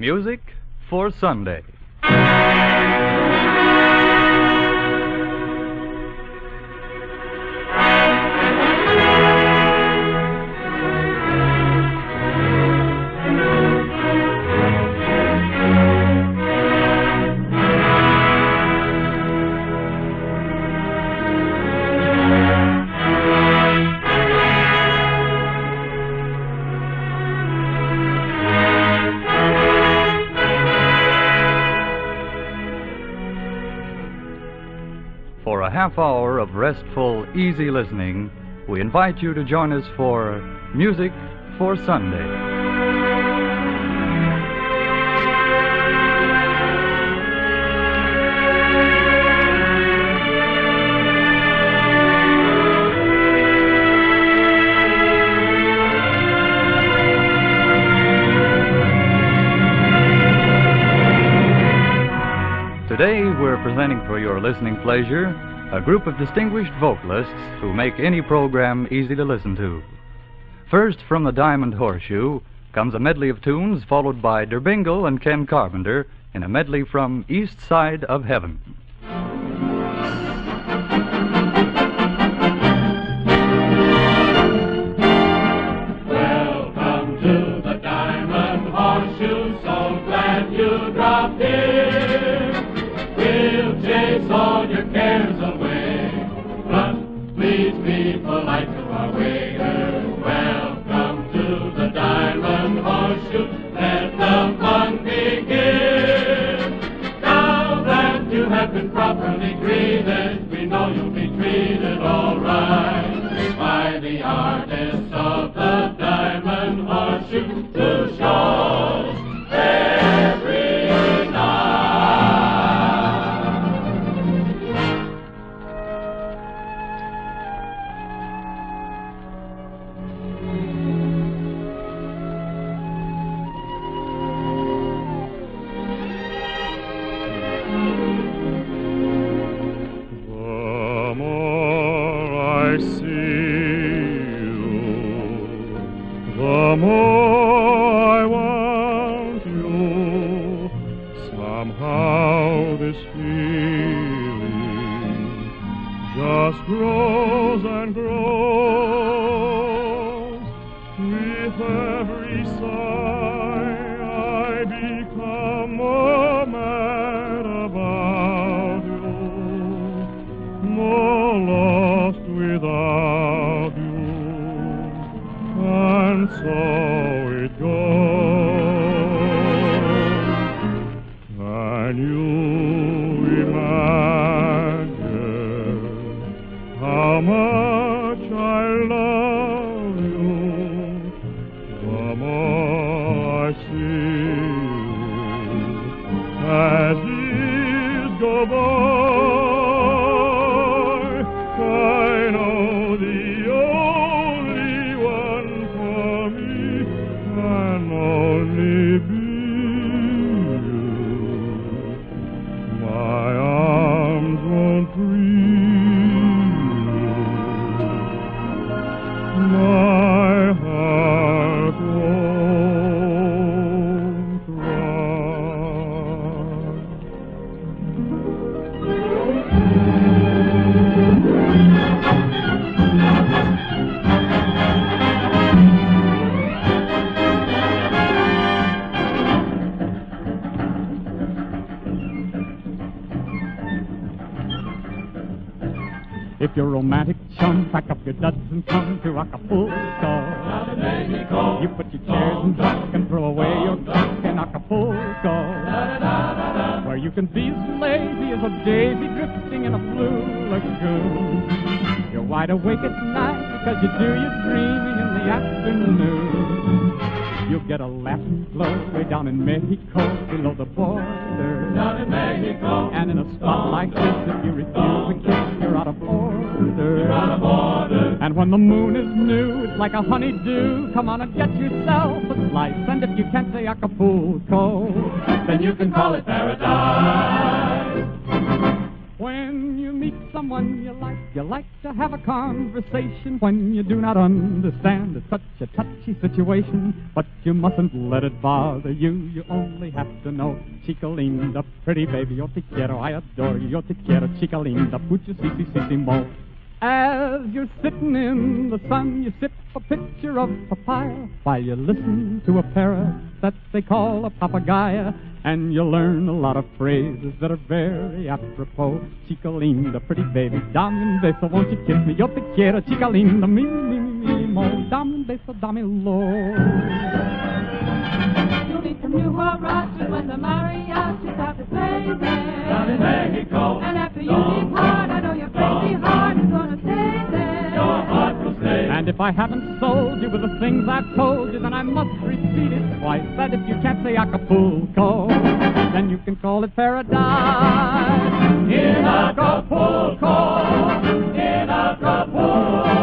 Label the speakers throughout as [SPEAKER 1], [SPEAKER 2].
[SPEAKER 1] Music for Sunday. Easy listening, we invite you to join us for Music for Sunday. Today, we're presenting for your listening pleasure a group of distinguished vocalists who make any program easy to listen to. First, from the Diamond Horseshoe, comes a medley of tunes followed by Der Bingle and Ken Carpenter in a medley from East Side of Heaven.
[SPEAKER 2] Have
[SPEAKER 3] more
[SPEAKER 4] chum, pack up your duds and come to Acapulco. You put your chairs and duck and throw away your duck in Acapulco. Where you can be as lazy as a daisy drifting in a blue lagoon. You're wide awake at night because you do your dreaming in the afternoon. You'll get a laughing glow way down in Mexico below the border.
[SPEAKER 2] Down in Mexico,
[SPEAKER 4] And in a spot like this, if you refuse when the moon is new, it's like a honeydew. Come on and get yourself a slice. And if you can't say Acapulco,
[SPEAKER 2] Then you can call it paradise.
[SPEAKER 4] when you meet someone you like, you like to have a conversation when you do not understand. It's such a touchy situation, but you mustn't let it bother you. You only have to know, chica linda, pretty baby, yo te quiero, I adore you, yo te quiero, chica linda, muchísimo. As you're sitting in the sun, you sip a pitcher of papaya while you listen to a parrot that they call a papagaya. And you'll learn a lot of phrases that are very apropos. Chica linda, pretty baby, dame un beso, won't you kiss me? Yo te quiero, chica linda, mi, mi, mi, mi, mo. Dame un beso, dame lo.
[SPEAKER 5] You'll meet some new huaraches when the mariachis have to play there.
[SPEAKER 3] Down in Mexico.
[SPEAKER 5] And after you leave hard, I know your crazy heart is gonna stay there.
[SPEAKER 4] And if I haven't sold you with the things I've told you, then I must repeat it twice. That if you can't say Acapulco, then you can call it paradise.
[SPEAKER 3] In Acapulco. In Acapulco.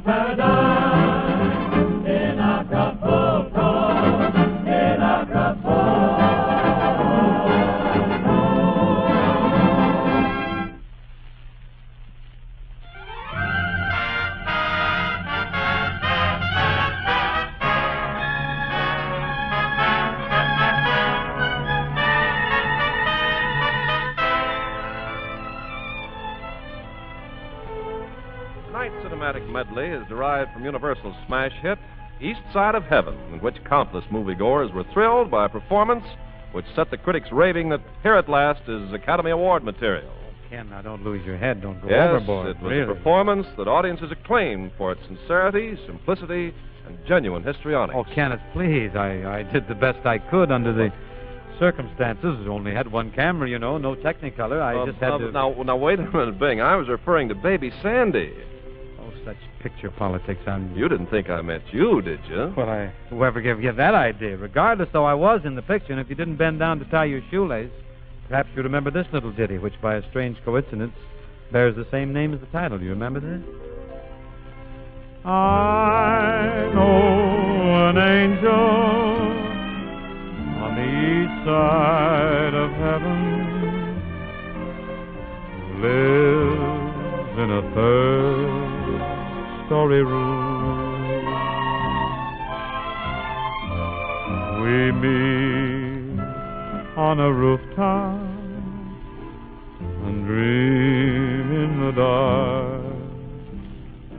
[SPEAKER 6] paradise. From Universal's smash hit, East Side of Heaven, in which countless moviegoers were thrilled by a performance which set the critics raving that Here at Last is Academy Award material.
[SPEAKER 7] Ken, now don't lose your head. Don't go
[SPEAKER 6] yes,
[SPEAKER 7] overboard.
[SPEAKER 6] it was
[SPEAKER 7] really.
[SPEAKER 6] a performance that audiences acclaimed for its sincerity, simplicity, and genuine histrionics.
[SPEAKER 7] Oh, Kenneth, please. I, I did the best I could under the circumstances. I only had one camera, you know, no Technicolor. I
[SPEAKER 6] Uh,
[SPEAKER 7] just had
[SPEAKER 6] uh,
[SPEAKER 7] to.
[SPEAKER 6] Now, now, wait a minute, Bing. I was referring to Baby Sandy.
[SPEAKER 7] Such picture politics. I'm.
[SPEAKER 6] You didn't think I meant you, did you?
[SPEAKER 7] Well, I. Whoever gave you that idea? Regardless, though I was in the picture, and if you didn't bend down to tie your shoelace, perhaps you remember this little ditty, which, by a strange coincidence, bears the same name as the title. Do you remember this?
[SPEAKER 2] I know an angel on the east side of heaven lives in a third story room. We meet on a rooftop and dream in the dark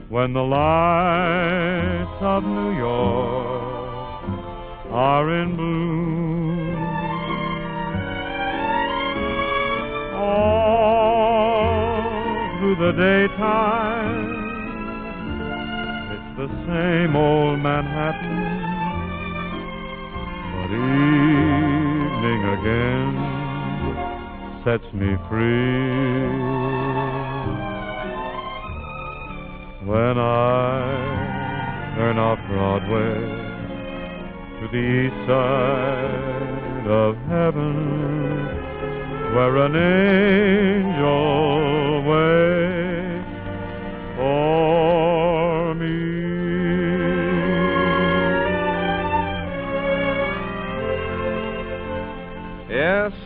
[SPEAKER 2] when the lights of New York are in bloom. All through the daytime, the same old Manhattan, but evening again sets me free. When I turn off Broadway to the east side of heaven, where an angel waits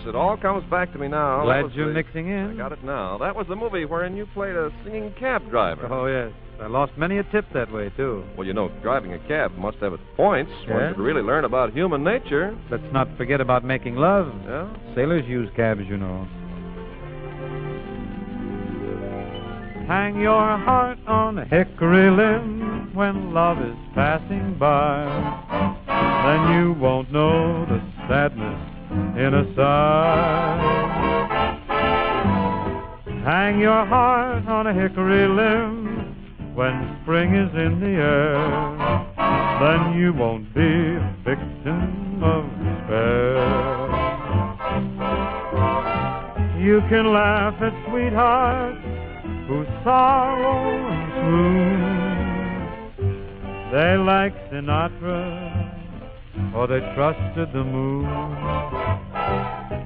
[SPEAKER 6] it all comes back to me now.
[SPEAKER 7] Glad you're
[SPEAKER 6] the-
[SPEAKER 7] mixing in.
[SPEAKER 6] I got it now. That was the movie wherein you played a singing cab driver.
[SPEAKER 7] Oh, yes. I lost many a tip that way, too.
[SPEAKER 6] Well, you know, driving a cab must have its points. One
[SPEAKER 7] Yeah?
[SPEAKER 6] should really learn about human nature.
[SPEAKER 7] Let's not forget about making love.
[SPEAKER 6] Yeah?
[SPEAKER 7] Sailors use cabs, you know.
[SPEAKER 2] Hang your heart on a hickory limb when love is passing by. Then you won't know the sadness in a sigh. Hang your heart on a hickory limb when spring is in the air. Then you won't be a victim of despair. You can laugh at sweethearts whose sorrow and swoon. They like Sinatra or they trusted the moon.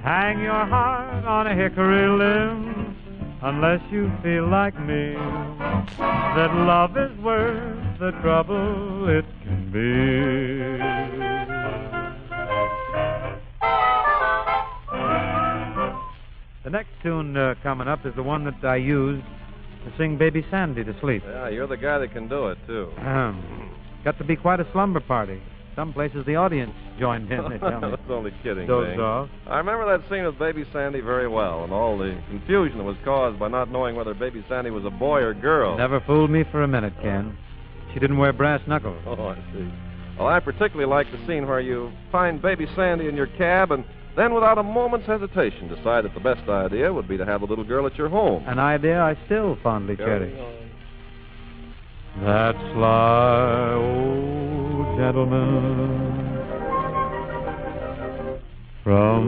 [SPEAKER 2] Hang your heart on a hickory limb unless you feel like me that love is worth the trouble it can be.
[SPEAKER 7] The next tune uh, coming up is the one that I used to sing Baby Sandy to sleep.
[SPEAKER 6] Yeah, you're the guy that can do it, too.
[SPEAKER 7] Ahem. Got to be quite a slumber party. Some places the audience joined in, me.
[SPEAKER 6] That's only kidding, Bing.
[SPEAKER 7] off.
[SPEAKER 6] I remember that scene with Baby Sandy very well, and all the confusion that was caused by not knowing whether Baby Sandy was a boy or girl.
[SPEAKER 7] Never fooled me for a minute, Ken. She didn't wear brass knuckles.
[SPEAKER 6] Oh, I see. Well, I particularly like the scene where you find Baby Sandy in your cab and then, without a moment's hesitation, decide that the best idea would be to have the little girl at your home.
[SPEAKER 7] An idea I still fondly cherish.
[SPEAKER 2] That sly old gentleman from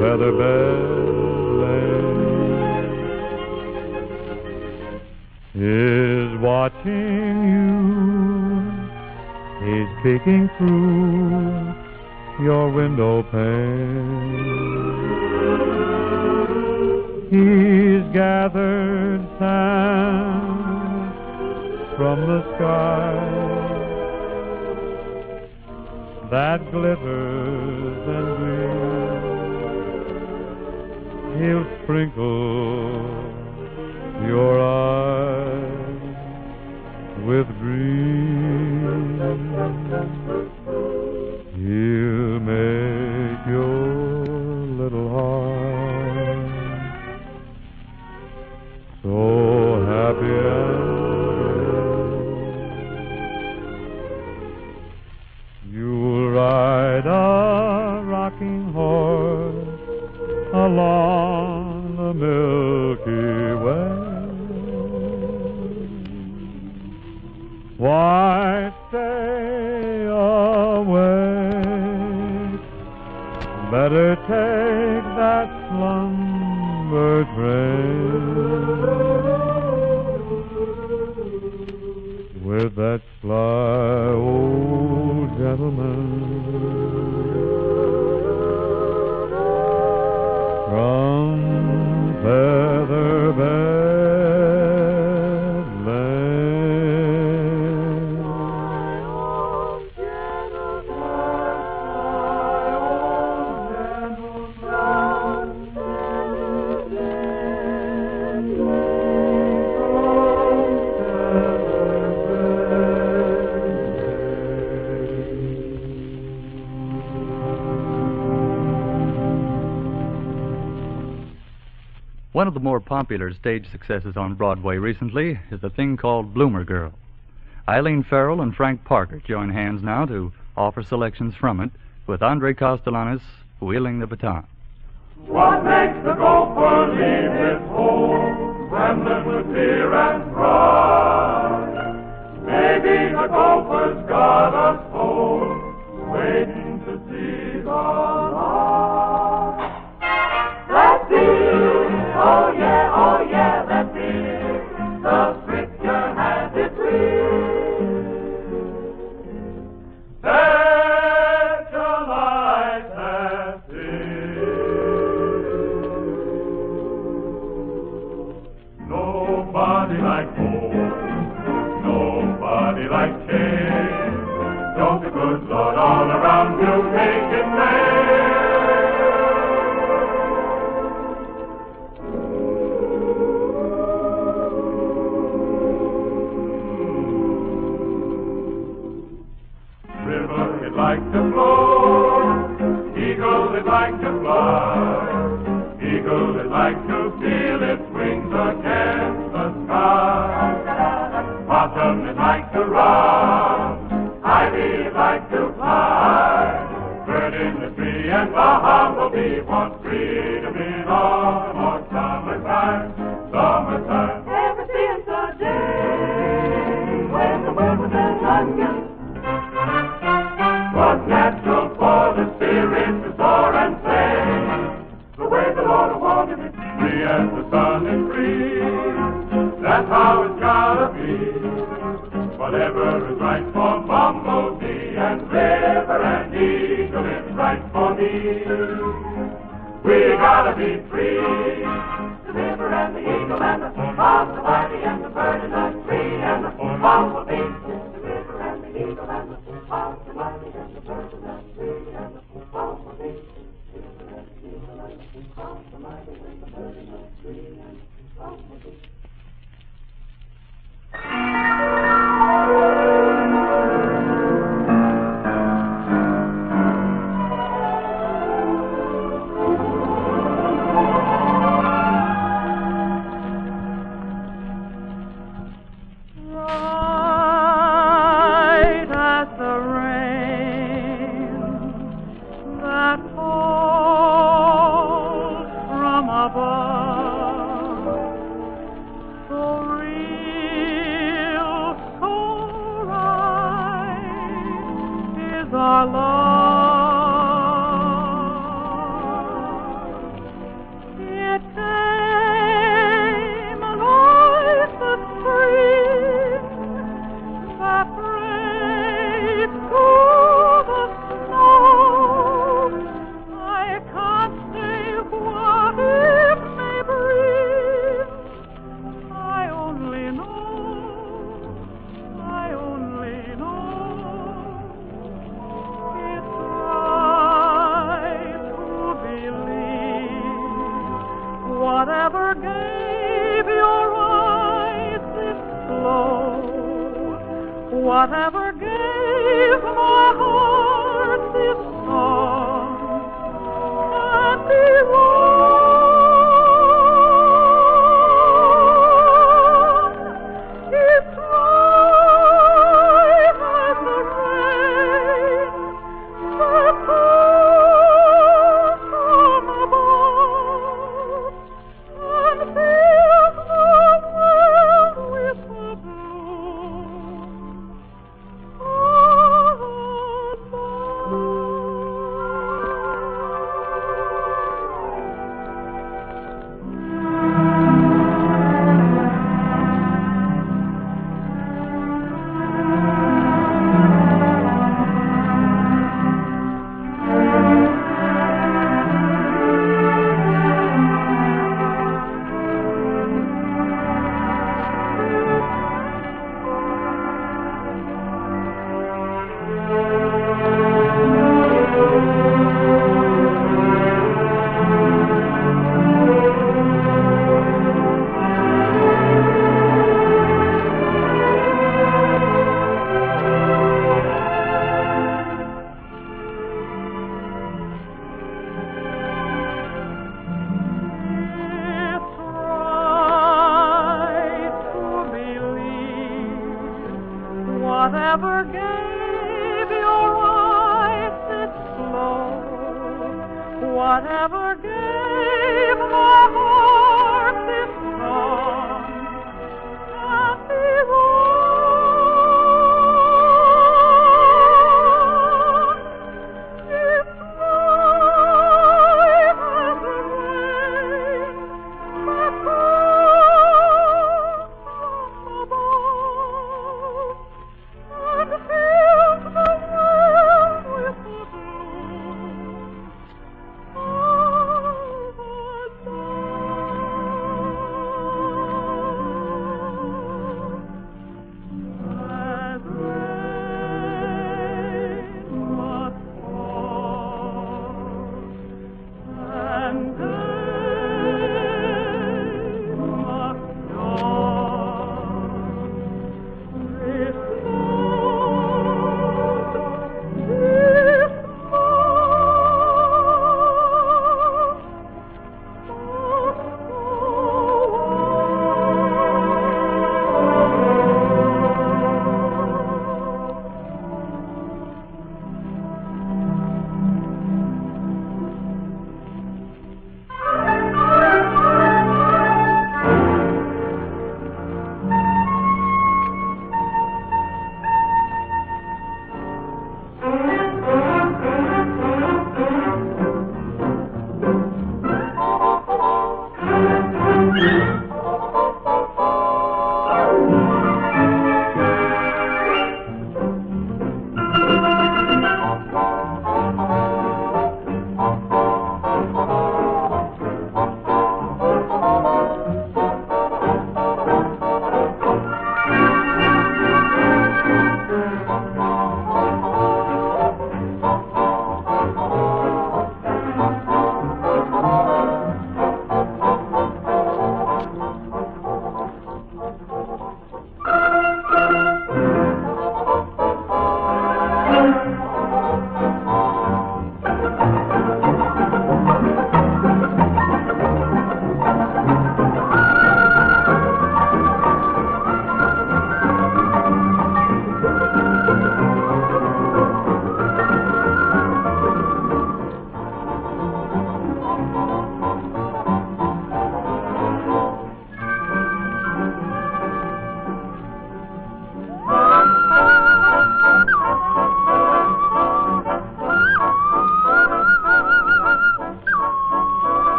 [SPEAKER 2] Featherbed Lane is watching you. He's peeking through your window pane. He's gathered sand from the sky that glitters and gleams. He'll sprinkle your eyes with dreams.
[SPEAKER 1] One of the more popular stage successes on Broadway recently is a thing called Bloomer Girl. Eileen Farrell and Frank Parker join hands now to offer selections from it, with Andre Kostelanetz wielding the baton.
[SPEAKER 8] What makes the gopher leave his home when there's with fear and pride? Maybe the gopher's got a Gracias.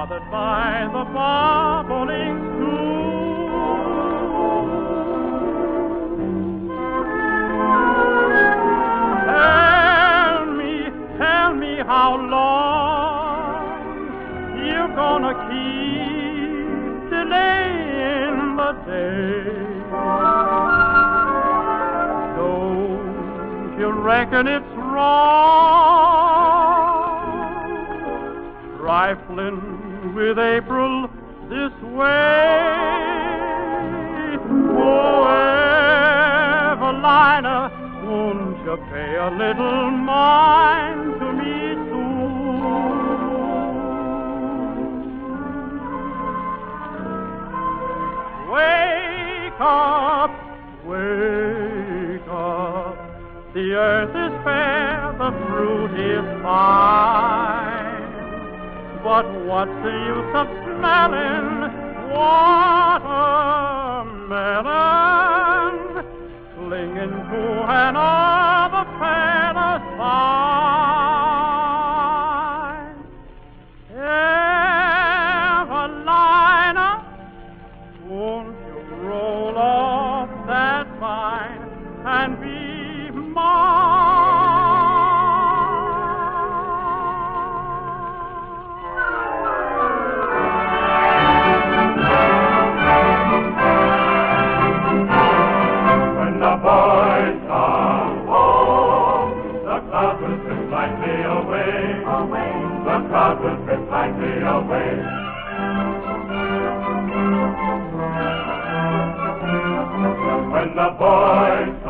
[SPEAKER 8] Bothered by the bubbling spoon? Tell me, tell me how long you're gonna keep delaying the day. Don't you reckon it's wrong trifling with April this way? Oh, Evelina, won't you pay a little mind to me soon? Wake up, wake up. The earth is fair, the fruit is fine. But what's the use of smelling watermelon? Clinging to another Palestine.
[SPEAKER 3] when the boys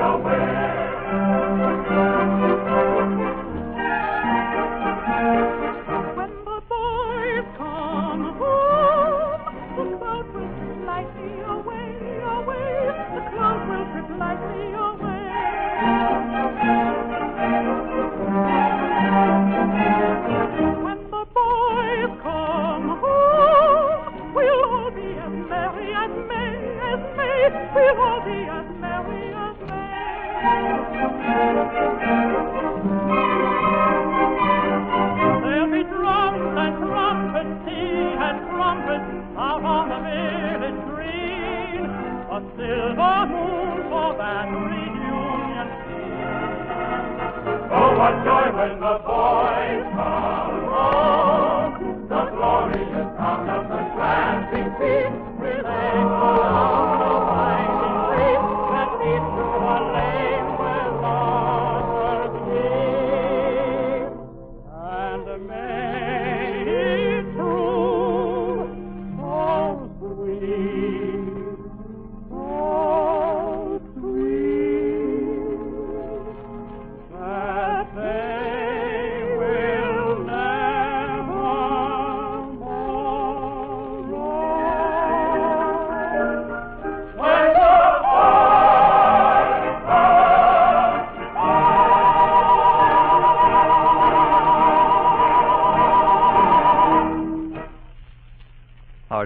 [SPEAKER 8] open.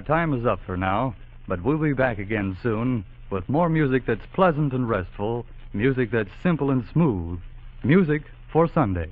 [SPEAKER 8] time is up for now, but we'll be back again soon with more music that's pleasant and restful, music that's simple and smooth, music for Sunday.